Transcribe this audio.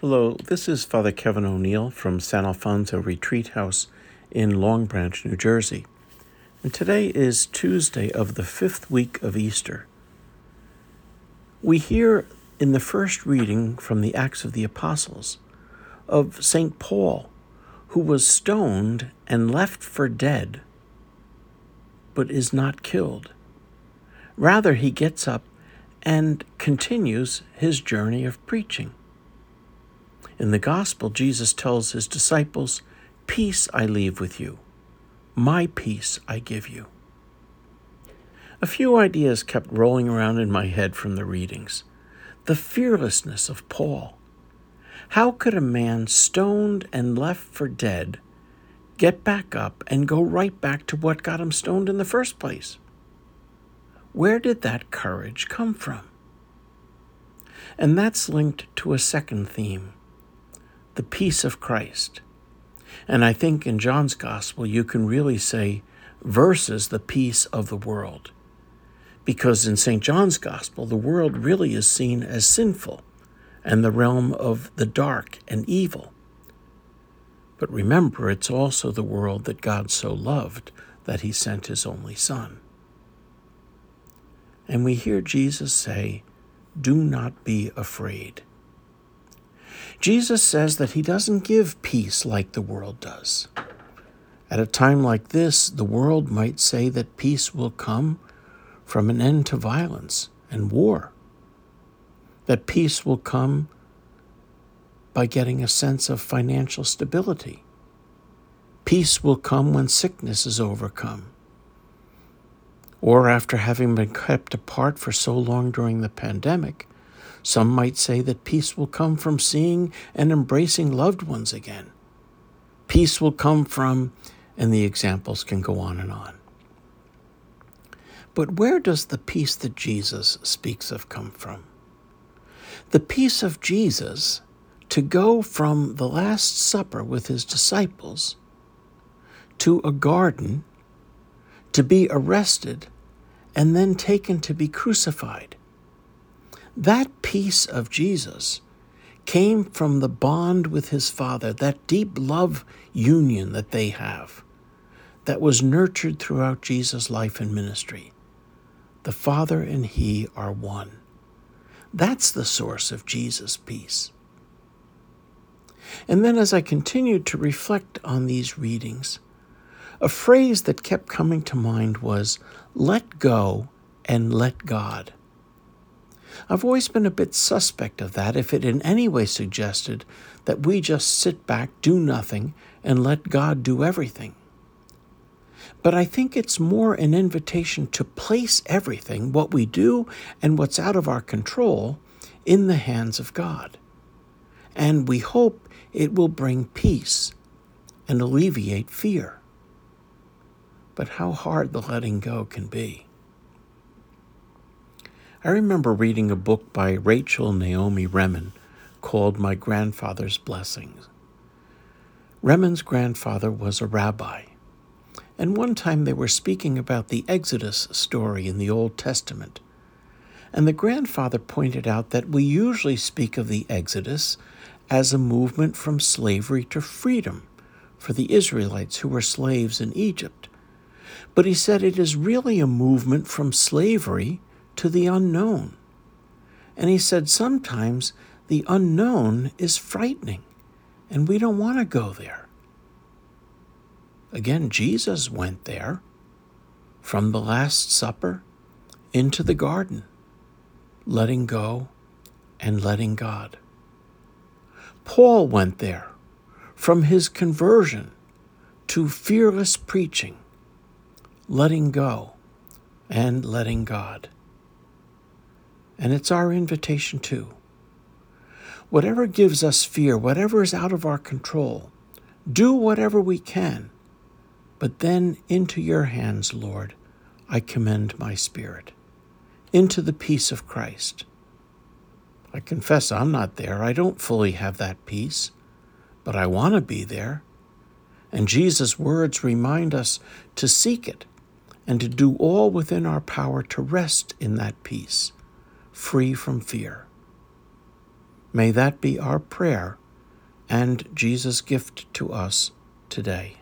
Hello, this is Father Kevin O'Neil from San Alfonso Retreat House in Long Branch, New Jersey. And today is Tuesday of the fifth week of Easter. We hear in the first reading from the Acts of the Apostles of St. Paul, who was stoned and left for dead, but is not killed. Rather, he gets up and continues his journey of preaching. In the Gospel, Jesus tells his disciples, Peace I leave with you, my peace I give you. A few ideas kept rolling around in my head from the readings. The fearlessness of Paul. How could a man stoned and left for dead get back up and go right back to what got him stoned in the first place? Where did that courage come from? And that's linked to a second theme the peace of Christ. And I think in John's gospel, you can really say, versus the peace of the world. Because in St. John's gospel, the world really is seen as sinful and the realm of the dark and evil. But remember, it's also the world that God so loved that he sent his only Son. And we hear Jesus say, Do not be afraid. Jesus says that he doesn't give peace like the world does. At a time like this, the world might say that peace will come from an end to violence and war, that peace will come by getting a sense of financial stability. Peace will come when sickness is overcome, or after having been kept apart for so long during the pandemic, some might say that peace will come from seeing and embracing loved ones again. Peace will come from, and the examples can go on and on. But where does the peace that Jesus speaks of come from? The peace of Jesus to go from the Last Supper with his disciples to a garden, to be arrested, and then taken to be crucified that peace of Jesus came from the bond with his Father, that deep love union that they have, that was nurtured throughout Jesus' life and ministry. The Father and He are one. That's the source of Jesus' peace. And then, as I continued to reflect on these readings, a phrase that kept coming to mind was let go and let God. I've always been a bit suspect of that if it in any way suggested that we just sit back, do nothing, and let God do everything. But I think it's more an invitation to place everything, what we do and what's out of our control, in the hands of God. And we hope it will bring peace and alleviate fear. But how hard the letting go can be. I remember reading a book by Rachel Naomi Remen called My Grandfather's Blessings. Remen's grandfather was a rabbi, and one time they were speaking about the Exodus story in the Old Testament. And the grandfather pointed out that we usually speak of the Exodus as a movement from slavery to freedom for the Israelites who were slaves in Egypt. But he said it is really a movement from slavery to the unknown. And he said sometimes the unknown is frightening, and we don't want to go there. Again, Jesus went there from the Last Supper into the garden, letting go and letting God. Paul went there from his conversion to fearless preaching, letting go and letting God. And it's our invitation too. Whatever gives us fear, whatever is out of our control, do whatever we can. But then into your hands, Lord, I commend my spirit, into the peace of Christ. I confess I'm not there. I don't fully have that peace, but I want to be there. And Jesus' words remind us to seek it and to do all within our power to rest in that peace free from fear. May that be our prayer and Jesus' gift to us today.